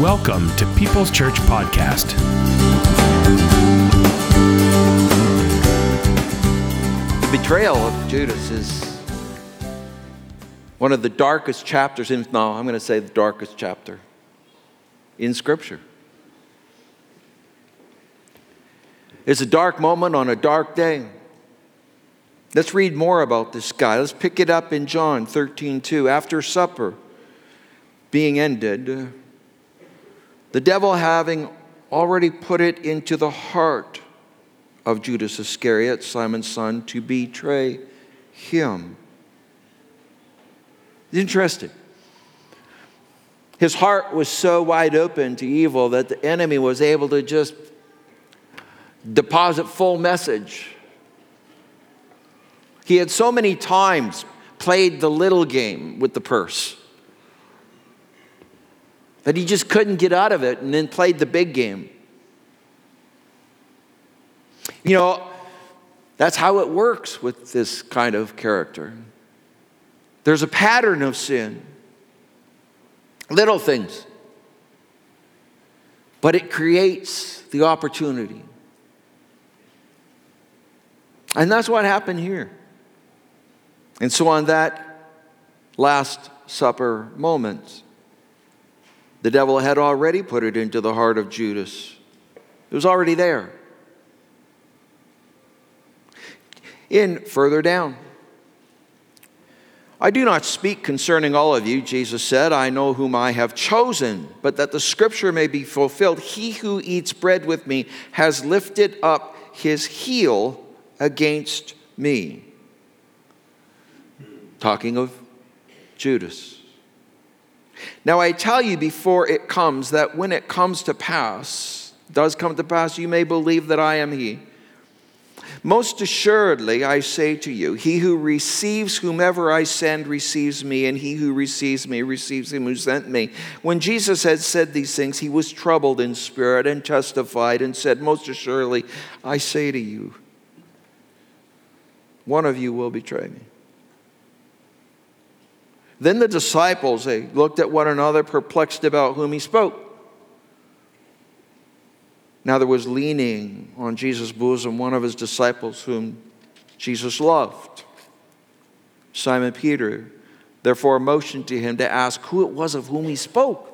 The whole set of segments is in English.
Welcome to People's Church Podcast. The betrayal of Judas is one of the darkest chapters in, no, I'm going to say the darkest chapter in Scripture. It's a dark moment on a dark day. Let's read more about this guy. Let's pick it up in John 13 2. After supper being ended, the devil having already put it into the heart of Judas Iscariot, Simon's son, to betray him. It's interesting. His heart was so wide open to evil that the enemy was able to just deposit full message. He had so many times played the little game with the purse that he just couldn't get out of it and then played the big game. You know, that's how it works with this kind of character. There's a pattern of sin, little things, but it creates the opportunity. And that's what happened here. And so, on that Last Supper moment, the devil had already put it into the heart of Judas. It was already there. In further down, I do not speak concerning all of you, Jesus said. I know whom I have chosen, but that the scripture may be fulfilled. He who eats bread with me has lifted up his heel against me. Talking of Judas. Now I tell you before it comes that when it comes to pass, does come to pass, you may believe that I am He. Most assuredly, I say to you, he who receives whomever I send receives me, and he who receives me receives him who sent me. When Jesus had said these things, he was troubled in spirit and testified and said, Most assuredly, I say to you, one of you will betray me. Then the disciples, they looked at one another, perplexed about whom he spoke. Now there was leaning on Jesus' bosom one of his disciples whom Jesus loved, Simon Peter. Therefore, motioned to him to ask who it was of whom he spoke.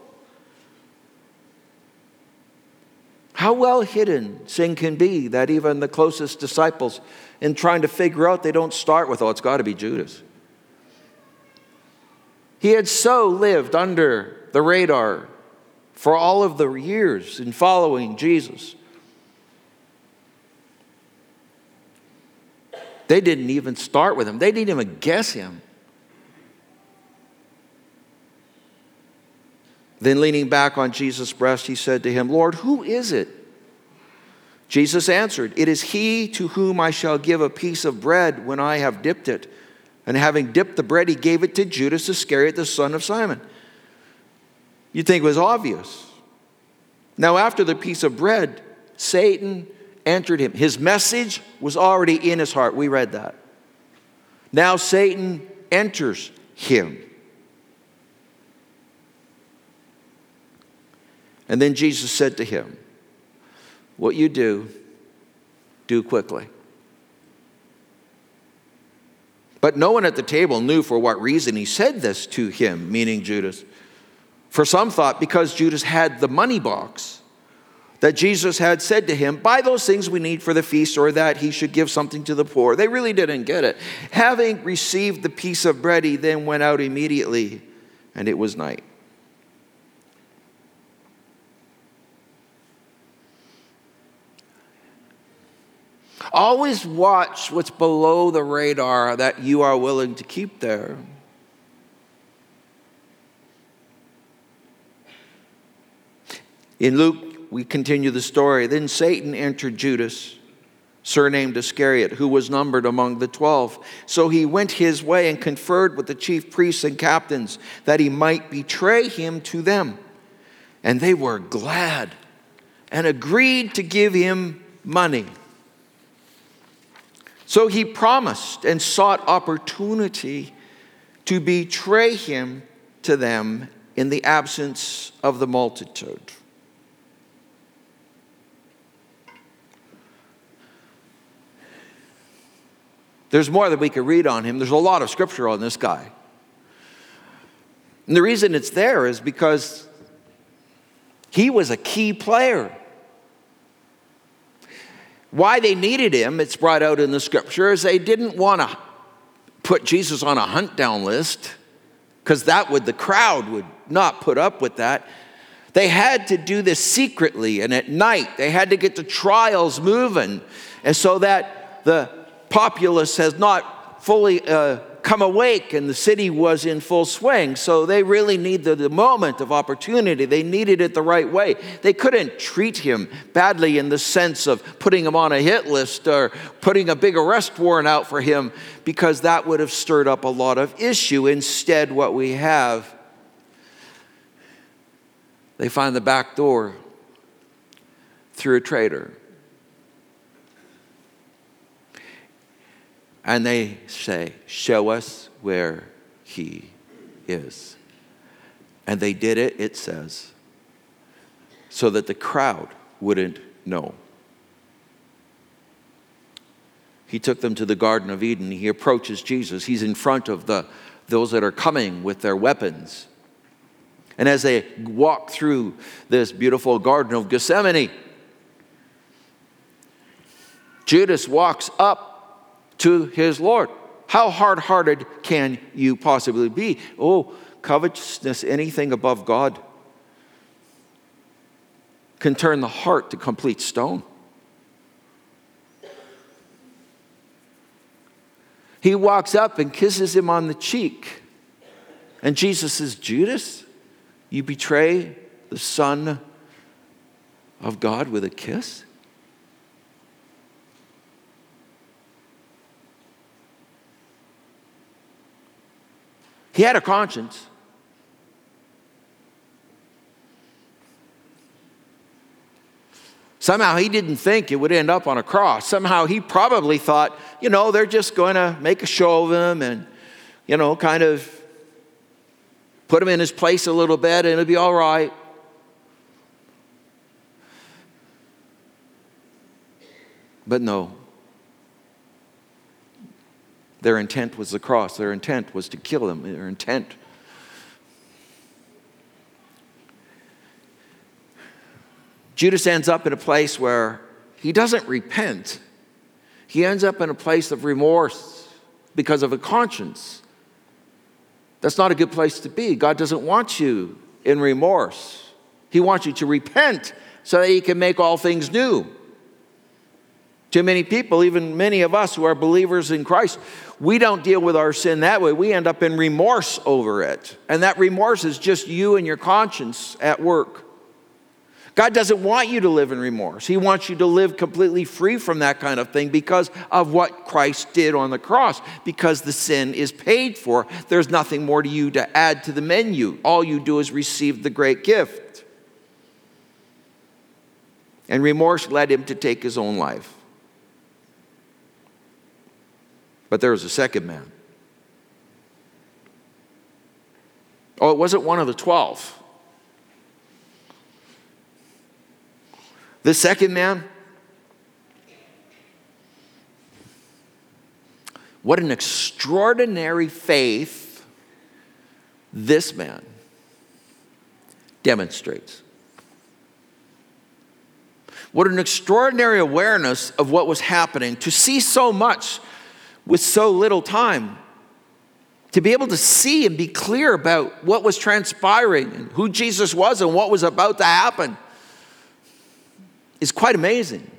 How well hidden sin can be that even the closest disciples, in trying to figure out, they don't start with, oh, it's got to be Judas. He had so lived under the radar for all of the years in following Jesus. They didn't even start with him, they didn't even guess him. Then, leaning back on Jesus' breast, he said to him, Lord, who is it? Jesus answered, It is he to whom I shall give a piece of bread when I have dipped it. And having dipped the bread, he gave it to Judas Iscariot, the son of Simon. You'd think it was obvious. Now, after the piece of bread, Satan entered him. His message was already in his heart. We read that. Now, Satan enters him. And then Jesus said to him, What you do, do quickly. But no one at the table knew for what reason he said this to him, meaning Judas. For some thought because Judas had the money box, that Jesus had said to him, Buy those things we need for the feast, or that he should give something to the poor. They really didn't get it. Having received the piece of bread, he then went out immediately, and it was night. Always watch what's below the radar that you are willing to keep there. In Luke, we continue the story. Then Satan entered Judas, surnamed Iscariot, who was numbered among the twelve. So he went his way and conferred with the chief priests and captains that he might betray him to them. And they were glad and agreed to give him money. So he promised and sought opportunity to betray him to them in the absence of the multitude. There's more that we could read on him. There's a lot of scripture on this guy. And the reason it's there is because he was a key player. Why they needed him, it's brought out in the scripture, is they didn't want to put Jesus on a hunt down list because that would, the crowd would not put up with that. They had to do this secretly and at night. They had to get the trials moving. And so that the populace has not fully uh, come awake and the city was in full swing. So they really needed the moment of opportunity. They needed it the right way. They couldn't treat him badly in the sense of putting him on a hit list or putting a big arrest warrant out for him because that would have stirred up a lot of issue. Instead, what we have, they find the back door through a traitor. And they say, Show us where he is. And they did it, it says, so that the crowd wouldn't know. He took them to the Garden of Eden. He approaches Jesus. He's in front of the, those that are coming with their weapons. And as they walk through this beautiful Garden of Gethsemane, Judas walks up to his Lord. How hard hearted can you possibly be? Oh, covetousness, anything above God, can turn the heart to complete stone. He walks up and kisses him on the cheek. And Jesus says, Judas, you betray the Son of God with a kiss? He had a conscience. Somehow he didn't think it would end up on a cross. Somehow he probably thought, you know, they're just going to make a show of him and, you know, kind of put him in his place a little bit and it'll be all right. But no, their intent was the cross. Their intent was to kill him. Their intent. Judas ends up in a place where he doesn't repent. He ends up in a place of remorse because of a conscience. That's not a good place to be. God doesn't want you in remorse. He wants you to repent so that He can make all things new. Too many people, even many of us who are believers in Christ, we don't deal with our sin that way. We end up in remorse over it. And that remorse is just you and your conscience at work. God doesn't want you to live in remorse. He wants you to live completely free from that kind of thing because of what Christ did on the cross, because the sin is paid for. There's nothing more to you to add to the menu. All you do is receive the great gift. And remorse led him to take his own life. But there was a second man. Oh, it wasn't one of the 12. The second man, what an extraordinary faith this man demonstrates. What an extraordinary awareness of what was happening to see so much with so little time. To be able to see and be clear about what was transpiring and who Jesus was and what was about to happen is quite amazing.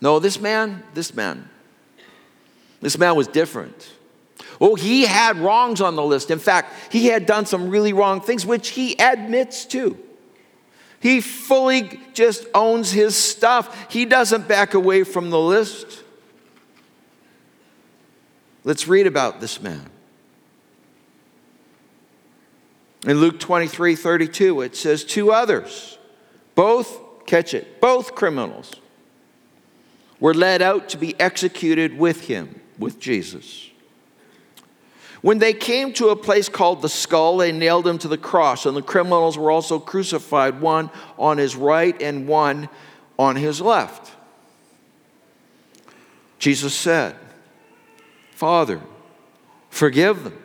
No, this man, this man, this man was different. Oh, he had wrongs on the list. In fact, he had done some really wrong things, which he admits to. He fully just owns his stuff. He doesn't back away from the list. Let's read about this man. In Luke 23 32, it says, Two others, both, catch it, both criminals, were led out to be executed with him, with Jesus. When they came to a place called the skull, they nailed him to the cross, and the criminals were also crucified, one on his right and one on his left. Jesus said, Father, forgive them,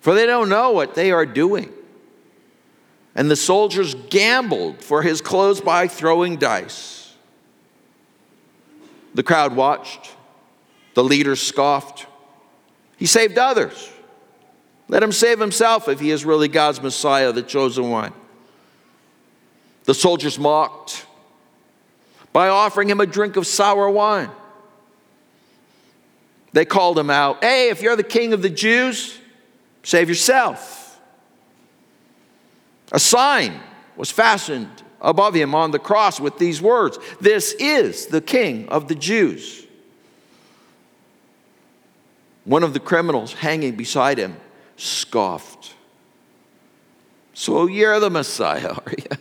for they don't know what they are doing. And the soldiers gambled for his clothes by throwing dice. The crowd watched, the leaders scoffed. He saved others. Let him save himself if he is really God's Messiah, the chosen one. The soldiers mocked by offering him a drink of sour wine. They called him out, Hey, if you're the king of the Jews, save yourself. A sign was fastened above him on the cross with these words This is the king of the Jews. One of the criminals hanging beside him scoffed. So you're the Messiah, are you?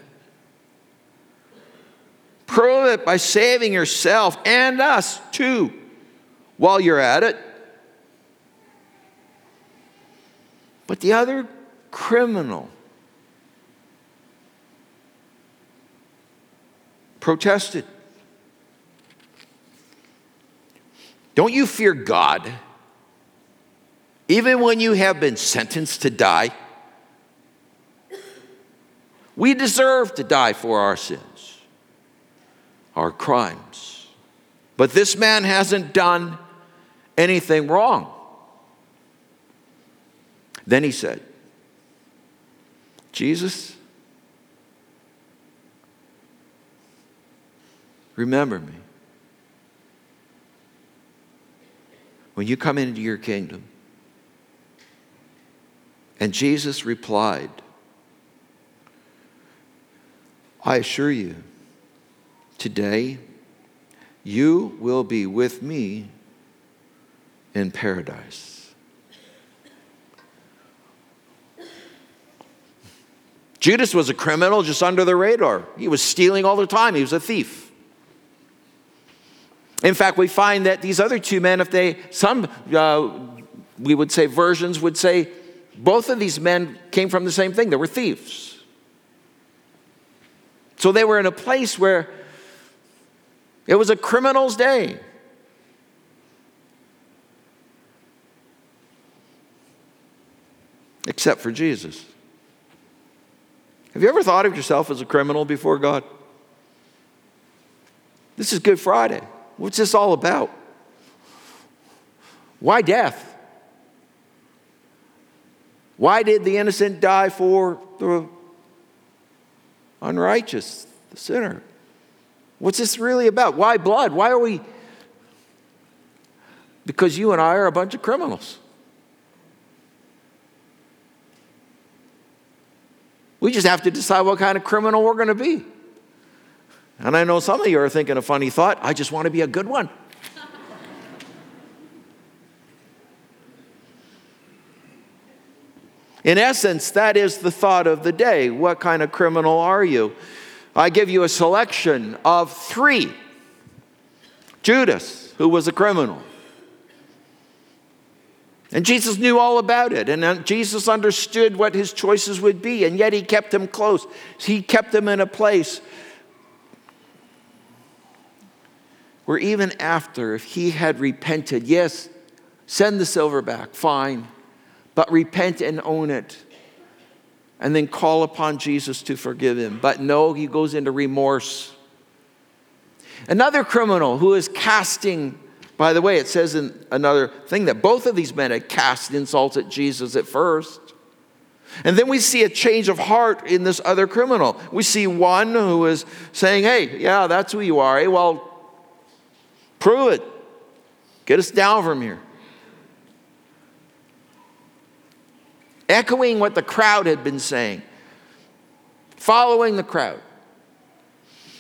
Prove it by saving yourself and us too while you're at it. But the other criminal protested. Don't you fear God? Even when you have been sentenced to die. We deserve to die for our sins, our crimes. But this man hasn't done anything wrong. Then he said, Jesus, remember me. When you come into your kingdom, and Jesus replied, I assure you, today you will be with me in paradise. Judas was a criminal just under the radar. He was stealing all the time, he was a thief. In fact, we find that these other two men, if they, some, uh, we would say, versions would say, both of these men came from the same thing they were thieves. So they were in a place where it was a criminal's day. Except for Jesus. Have you ever thought of yourself as a criminal before God? This is Good Friday. What's this all about? Why death? Why did the innocent die for the unrighteous, the sinner? What's this really about? Why blood? Why are we? Because you and I are a bunch of criminals. We just have to decide what kind of criminal we're going to be. And I know some of you are thinking a funny thought I just want to be a good one. In essence, that is the thought of the day. What kind of criminal are you? I give you a selection of three Judas, who was a criminal. And Jesus knew all about it. And uh, Jesus understood what his choices would be. And yet he kept him close. He kept him in a place where even after, if he had repented, yes, send the silver back, fine but repent and own it. And then call upon Jesus to forgive him. But no, he goes into remorse. Another criminal who is casting, by the way, it says in another thing that both of these men had cast insults at Jesus at first. And then we see a change of heart in this other criminal. We see one who is saying, Hey, yeah, that's who you are. Hey, well, prove it. Get us down from here. Echoing what the crowd had been saying, following the crowd.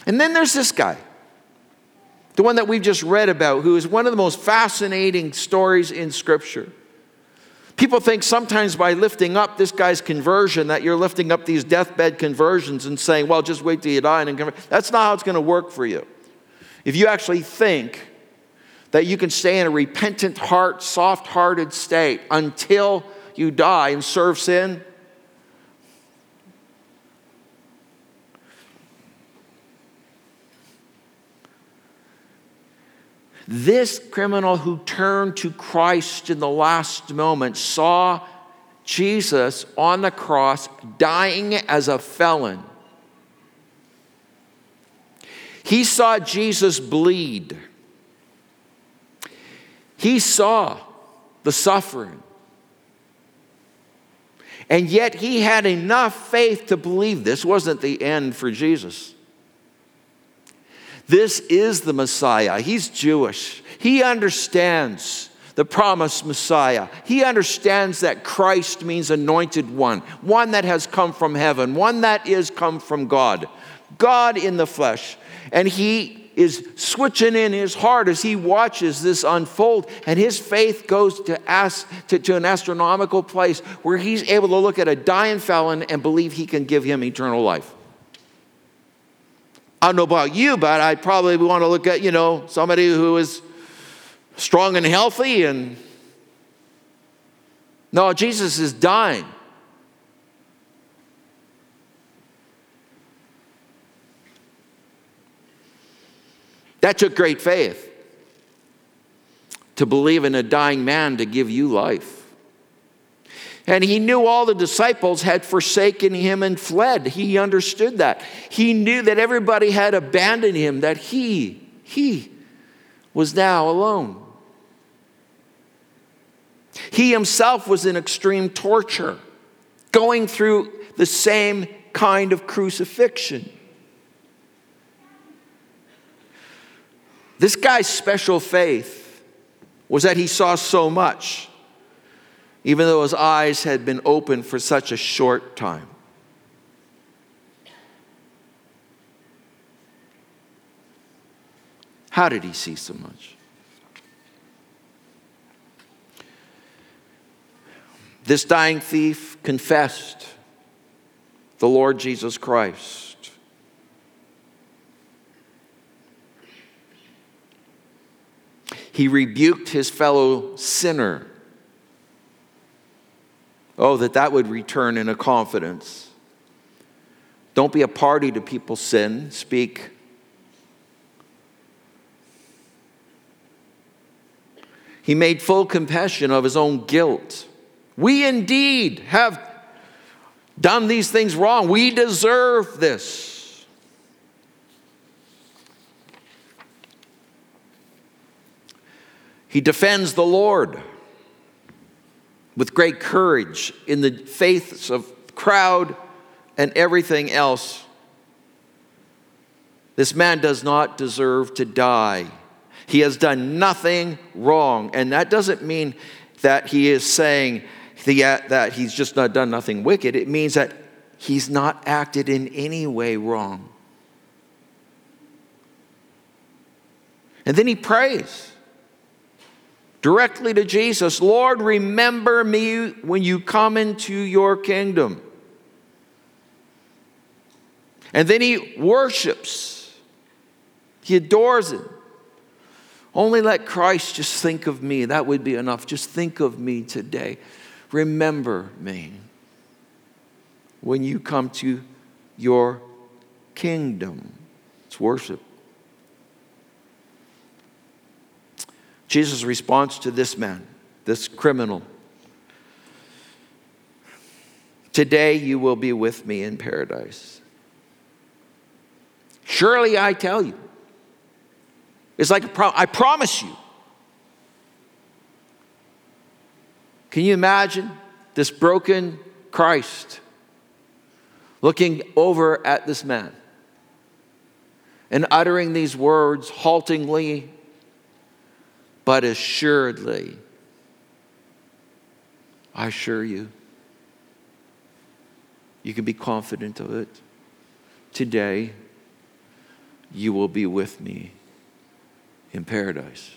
And then there's this guy, the one that we've just read about, who is one of the most fascinating stories in Scripture. People think sometimes by lifting up this guy's conversion that you're lifting up these deathbed conversions and saying, well, just wait till you die and convert. That's not how it's going to work for you. If you actually think that you can stay in a repentant heart, soft hearted state until you die and serve sin? This criminal who turned to Christ in the last moment saw Jesus on the cross dying as a felon. He saw Jesus bleed. He saw the suffering. And yet he had enough faith to believe this wasn't the end for Jesus. This is the Messiah. He's Jewish. He understands the promised Messiah. He understands that Christ means anointed one, one that has come from heaven, one that is come from God, God in the flesh. And he is switching in his heart as he watches this unfold, and his faith goes to, to, to an astronomical place where he's able to look at a dying felon and believe he can give him eternal life. I don't know about you, but I'd probably want to look at, you know, somebody who is strong and healthy and no, Jesus is dying. That took great faith to believe in a dying man to give you life. And he knew all the disciples had forsaken him and fled. He understood that. He knew that everybody had abandoned him, that he, he was now alone. He himself was in extreme torture, going through the same kind of crucifixion. This guy's special faith was that he saw so much, even though his eyes had been open for such a short time. How did he see so much? This dying thief confessed the Lord Jesus Christ. He rebuked his fellow sinner. Oh, that that would return in a confidence. Don't be a party to people's sin. Speak. He made full confession of his own guilt. We indeed have done these things wrong. We deserve this. He defends the Lord with great courage in the face of crowd and everything else. This man does not deserve to die. He has done nothing wrong. And that doesn't mean that he is saying uh, that he's just not done nothing wicked. It means that he's not acted in any way wrong. And then he prays directly to Jesus Lord, remember me when you come into your kingdom. And then he worships, he adores him. Only let Christ just think of me. That would be enough. Just think of me today. Remember me when you come to your kingdom. It's worship. Jesus' response to this man, this criminal Today you will be with me in paradise. Surely I tell you. It's like a pro- I promise you. Can you imagine this broken Christ looking over at this man and uttering these words haltingly but assuredly, I assure you, you can be confident of it. Today, you will be with me in paradise.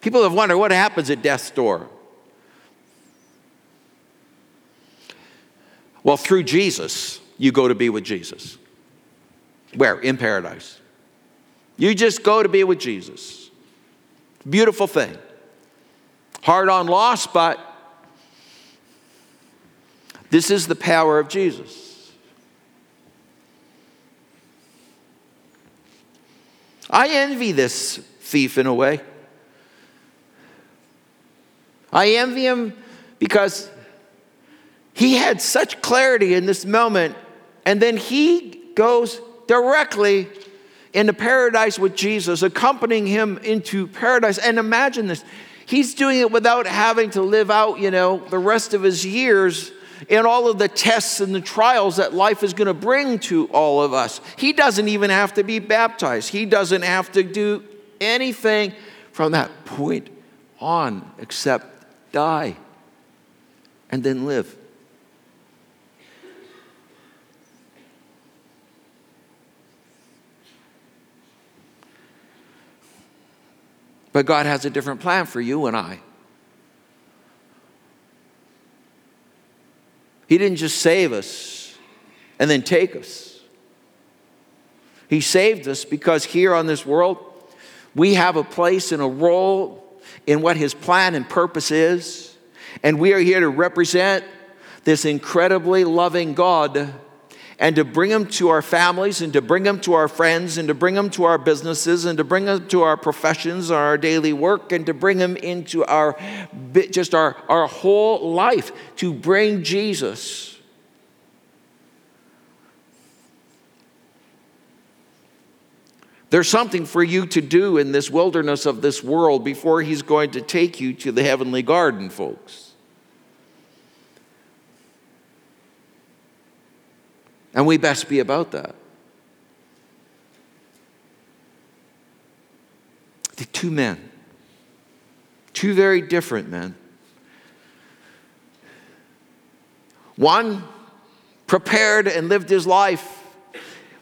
People have wondered what happens at death's door. Well, through Jesus, you go to be with Jesus. Where? In paradise. You just go to be with Jesus. Beautiful thing. Hard on loss, but this is the power of Jesus. I envy this thief in a way. I envy him because he had such clarity in this moment, and then he goes directly into paradise with Jesus, accompanying him into paradise. And imagine this he's doing it without having to live out, you know, the rest of his years in all of the tests and the trials that life is going to bring to all of us. He doesn't even have to be baptized, he doesn't have to do anything from that point on except die and then live. But God has a different plan for you and I. He didn't just save us and then take us. He saved us because here on this world, we have a place and a role in what His plan and purpose is. And we are here to represent this incredibly loving God and to bring them to our families and to bring them to our friends and to bring them to our businesses and to bring them to our professions and our daily work and to bring them into our just our, our whole life to bring jesus. There's something for you to do in this wilderness of this world before he's going to take you to the heavenly garden folks And we best be about that. The two men, two very different men. One prepared and lived his life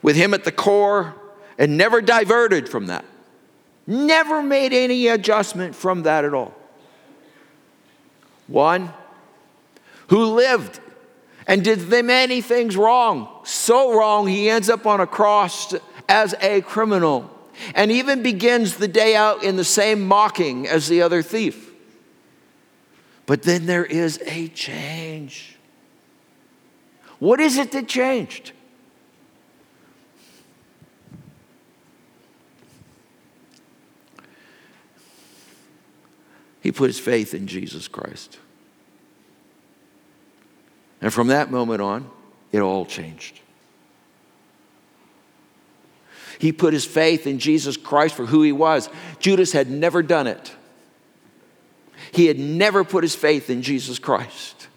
with him at the core and never diverted from that. Never made any adjustment from that at all. One who lived and did many things wrong. So wrong, he ends up on a cross as a criminal and even begins the day out in the same mocking as the other thief. But then there is a change. What is it that changed? He put his faith in Jesus Christ. And from that moment on, it all changed. He put his faith in Jesus Christ for who he was. Judas had never done it. He had never put his faith in Jesus Christ.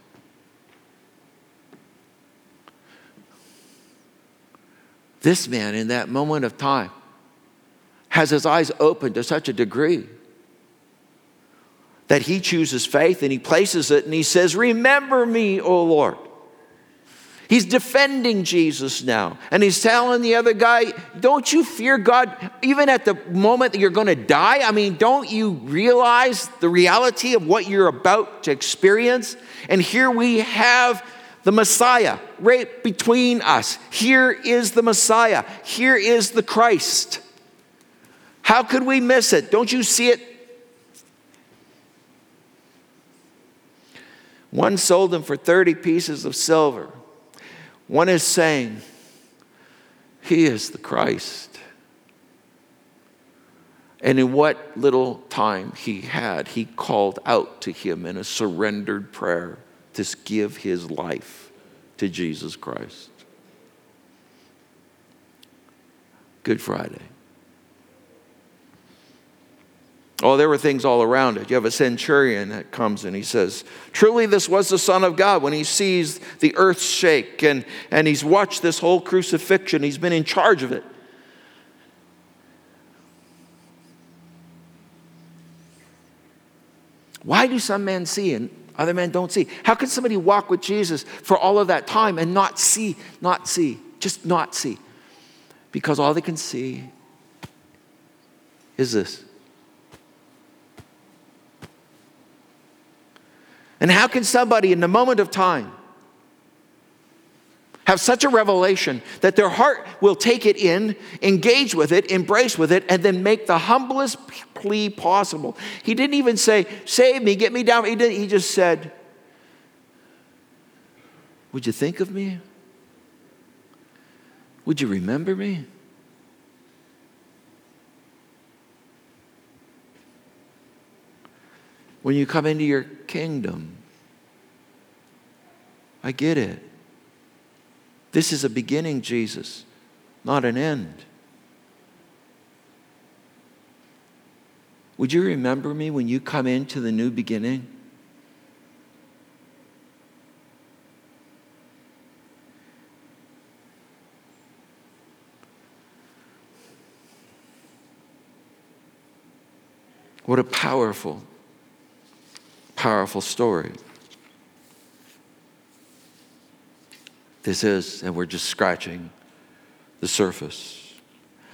This man, in that moment of time, has his eyes opened to such a degree that he chooses faith and he places it and he says, Remember me, O Lord. He's defending Jesus now. And he's telling the other guy, Don't you fear God even at the moment that you're going to die? I mean, don't you realize the reality of what you're about to experience? And here we have the Messiah right between us. Here is the Messiah. Here is the Christ. How could we miss it? Don't you see it One sold him for 30 pieces of silver. One is saying, He is the Christ. And in what little time he had, he called out to him in a surrendered prayer to give his life to Jesus Christ. Good Friday. Oh, there were things all around it. You have a centurion that comes and he says, Truly, this was the Son of God. When he sees the earth shake and, and he's watched this whole crucifixion, he's been in charge of it. Why do some men see and other men don't see? How can somebody walk with Jesus for all of that time and not see, not see, just not see? Because all they can see is this And how can somebody in the moment of time have such a revelation that their heart will take it in, engage with it, embrace with it, and then make the humblest plea possible. He didn't even say, Save me, get me down. He, didn't, he just said, Would you think of me? Would you remember me? When you come into your kingdom, I get it. This is a beginning, Jesus, not an end. Would you remember me when you come into the new beginning? What a powerful, powerful story. This is, and we're just scratching the surface.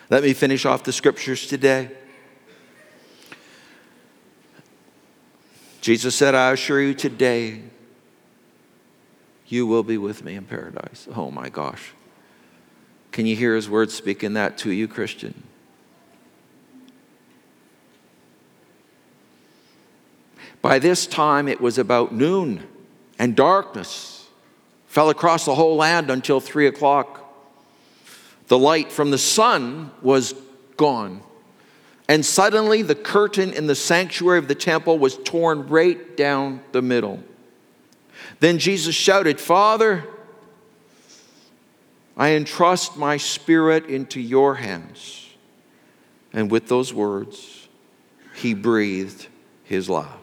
Let me finish off the scriptures today. Jesus said, I assure you today, you will be with me in paradise. Oh my gosh. Can you hear his words speaking that to you, Christian? By this time, it was about noon, and darkness fell across the whole land until three o'clock. The light from the sun was gone. And suddenly, the curtain in the sanctuary of the temple was torn right down the middle. Then Jesus shouted, Father, I entrust my spirit into your hands. And with those words, he breathed his last.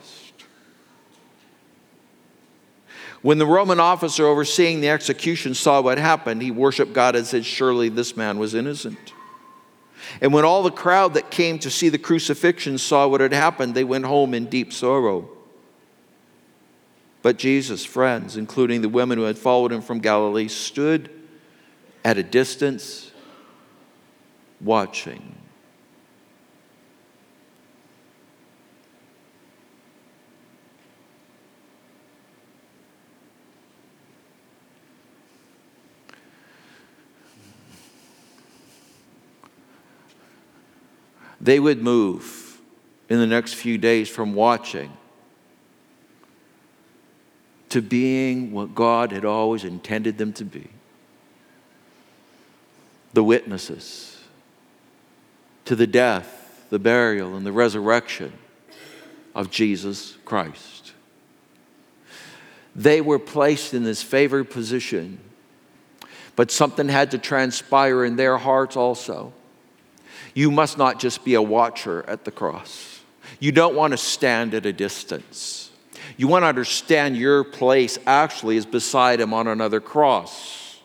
When the Roman officer overseeing the execution saw what happened, he worshiped God and said, Surely this man was innocent. And when all the crowd that came to see the crucifixion saw what had happened, they went home in deep sorrow. But Jesus' friends, including the women who had followed him from Galilee, stood at a distance watching. They would move in the next few days from watching to being what God had always intended them to be the witnesses to the death, the burial, and the resurrection of Jesus Christ. They were placed in this favored position, but something had to transpire in their hearts also. You must not just be a watcher at the cross. You don't want to stand at a distance. You want to understand your place actually is beside him on another cross.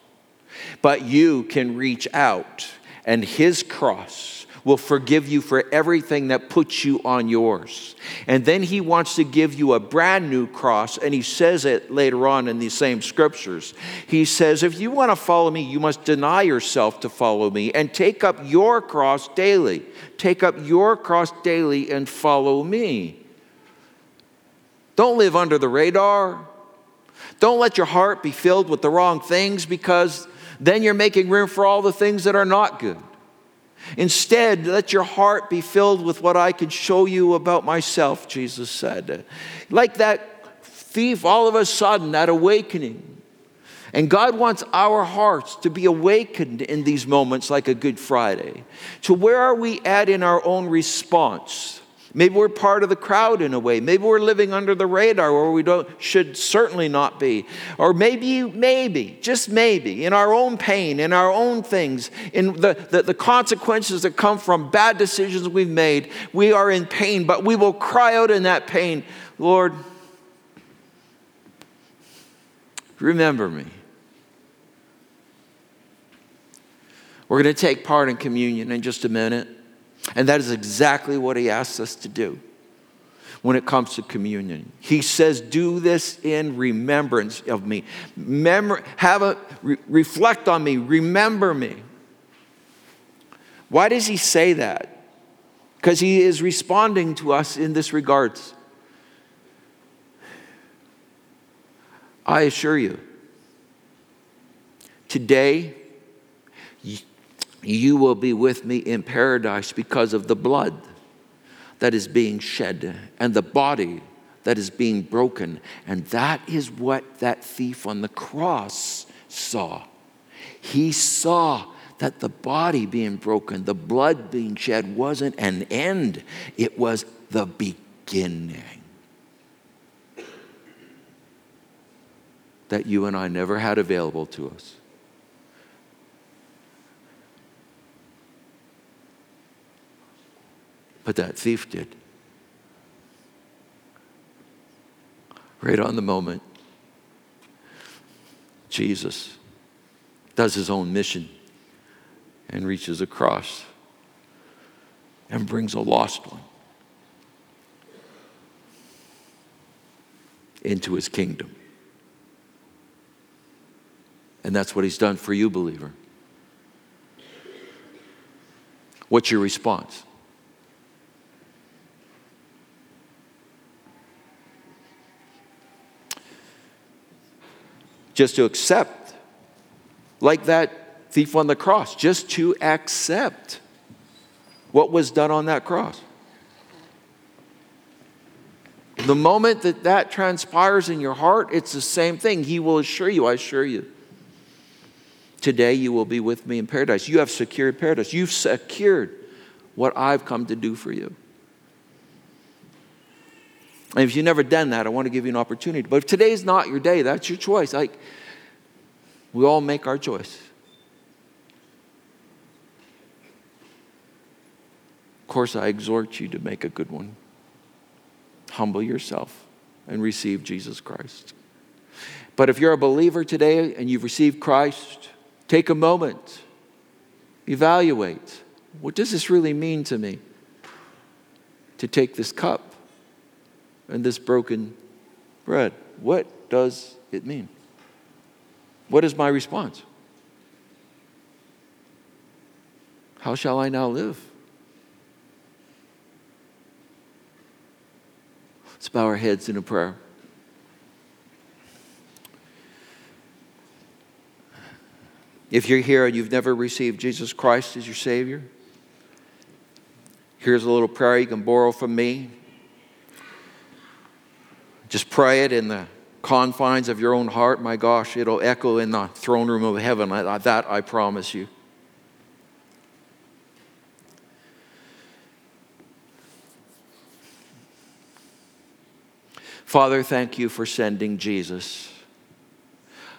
But you can reach out, and his cross will forgive you for everything that puts you on yours. And then he wants to give you a brand new cross, and he says it later on in these same scriptures. He says, If you want to follow me, you must deny yourself to follow me and take up your cross daily. Take up your cross daily and follow me. Don't live under the radar. Don't let your heart be filled with the wrong things because then you're making room for all the things that are not good. Instead, let your heart be filled with what I can show you about myself, Jesus said. Like that thief, all of a sudden, that awakening. And God wants our hearts to be awakened in these moments like a Good Friday. To where are we at in our own response? Maybe we're part of the crowd in a way. Maybe we're living under the radar where we don't, should certainly not be. Or maybe, maybe, just maybe, in our own pain, in our own things, in the, the, the consequences that come from bad decisions we've made, we are in pain, but we will cry out in that pain, Lord, remember me. We're going to take part in communion in just a minute. And that is exactly what he asks us to do when it comes to communion. He says, Do this in remembrance of me. Have a, re- reflect on me, remember me. Why does he say that? Because he is responding to us in this regards. I assure you, Today, you will be with me in paradise because of the blood that is being shed and the body that is being broken. And that is what that thief on the cross saw. He saw that the body being broken, the blood being shed, wasn't an end, it was the beginning. That you and I never had available to us. But that thief did. Right on the moment, Jesus does his own mission and reaches across and brings a lost one into his kingdom. And that's what he's done for you, believer. What's your response? Just to accept, like that thief on the cross, just to accept what was done on that cross. The moment that that transpires in your heart, it's the same thing. He will assure you, I assure you. Today you will be with me in paradise. You have secured paradise. You've secured what I've come to do for you. And if you've never done that, I want to give you an opportunity. But if today's not your day, that's your choice. Like, we all make our choice. Of course, I exhort you to make a good one. Humble yourself and receive Jesus Christ. But if you're a believer today and you've received Christ, take a moment, evaluate what does this really mean to me to take this cup and this broken bread? What does it mean? What is my response? How shall I now live? Let's bow our heads in a prayer. If you're here and you've never received Jesus Christ as your Savior, here's a little prayer you can borrow from me. Just pray it in the confines of your own heart. My gosh, it'll echo in the throne room of heaven. That I promise you. Father, thank you for sending Jesus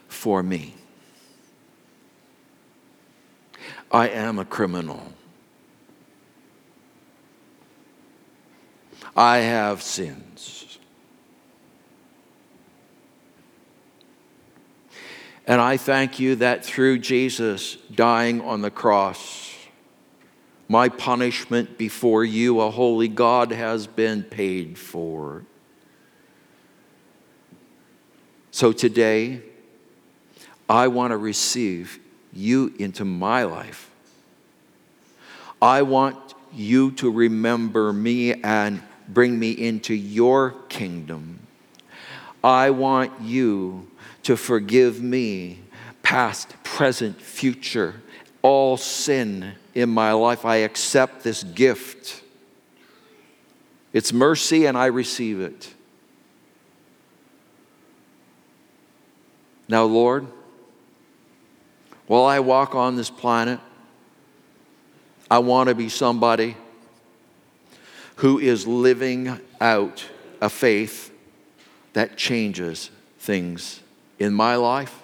for me. I am a criminal. I have sins. And I thank you that through Jesus dying on the cross, my punishment before you, a holy God, has been paid for. So today, I want to receive you into my life. I want you to remember me and bring me into your kingdom. I want you to forgive me, past, present, future, all sin in my life. I accept this gift. It's mercy, and I receive it. Now, Lord, while I walk on this planet, I want to be somebody who is living out a faith that changes things in my life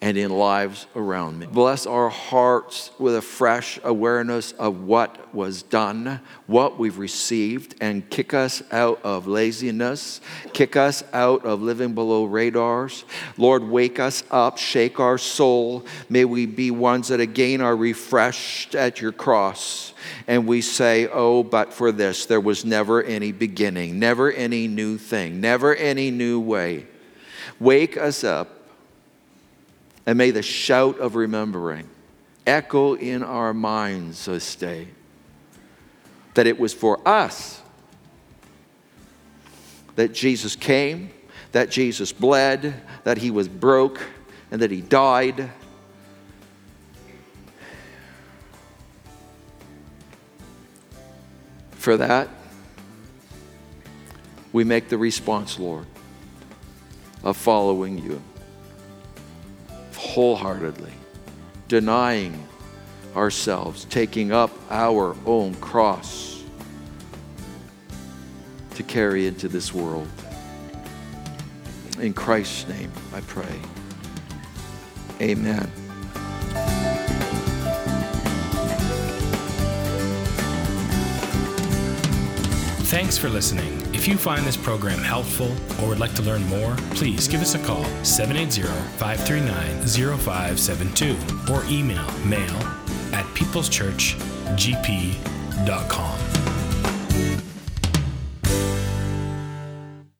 and in lives around me. Bless our hearts with a fresh awareness of what was done, what we've received, and kick us out of laziness, kick us out of living below radars. Lord, wake us up, shake our soul. May we be ones that again are refreshed at your cross. And we say, Oh, but for this, there was never any beginning, never any new thing, never any new way. Wake us up and may the shout of remembering echo in our minds this day that it was for us that Jesus came, that Jesus bled, that he was broke, and that he died. For that, we make the response, Lord, of following you wholeheartedly, denying ourselves, taking up our own cross to carry into this world. In Christ's name, I pray. Amen. Thanks for listening. If you find this program helpful or would like to learn more, please give us a call 780 539 0572 or email mail at peopleschurchgp.com.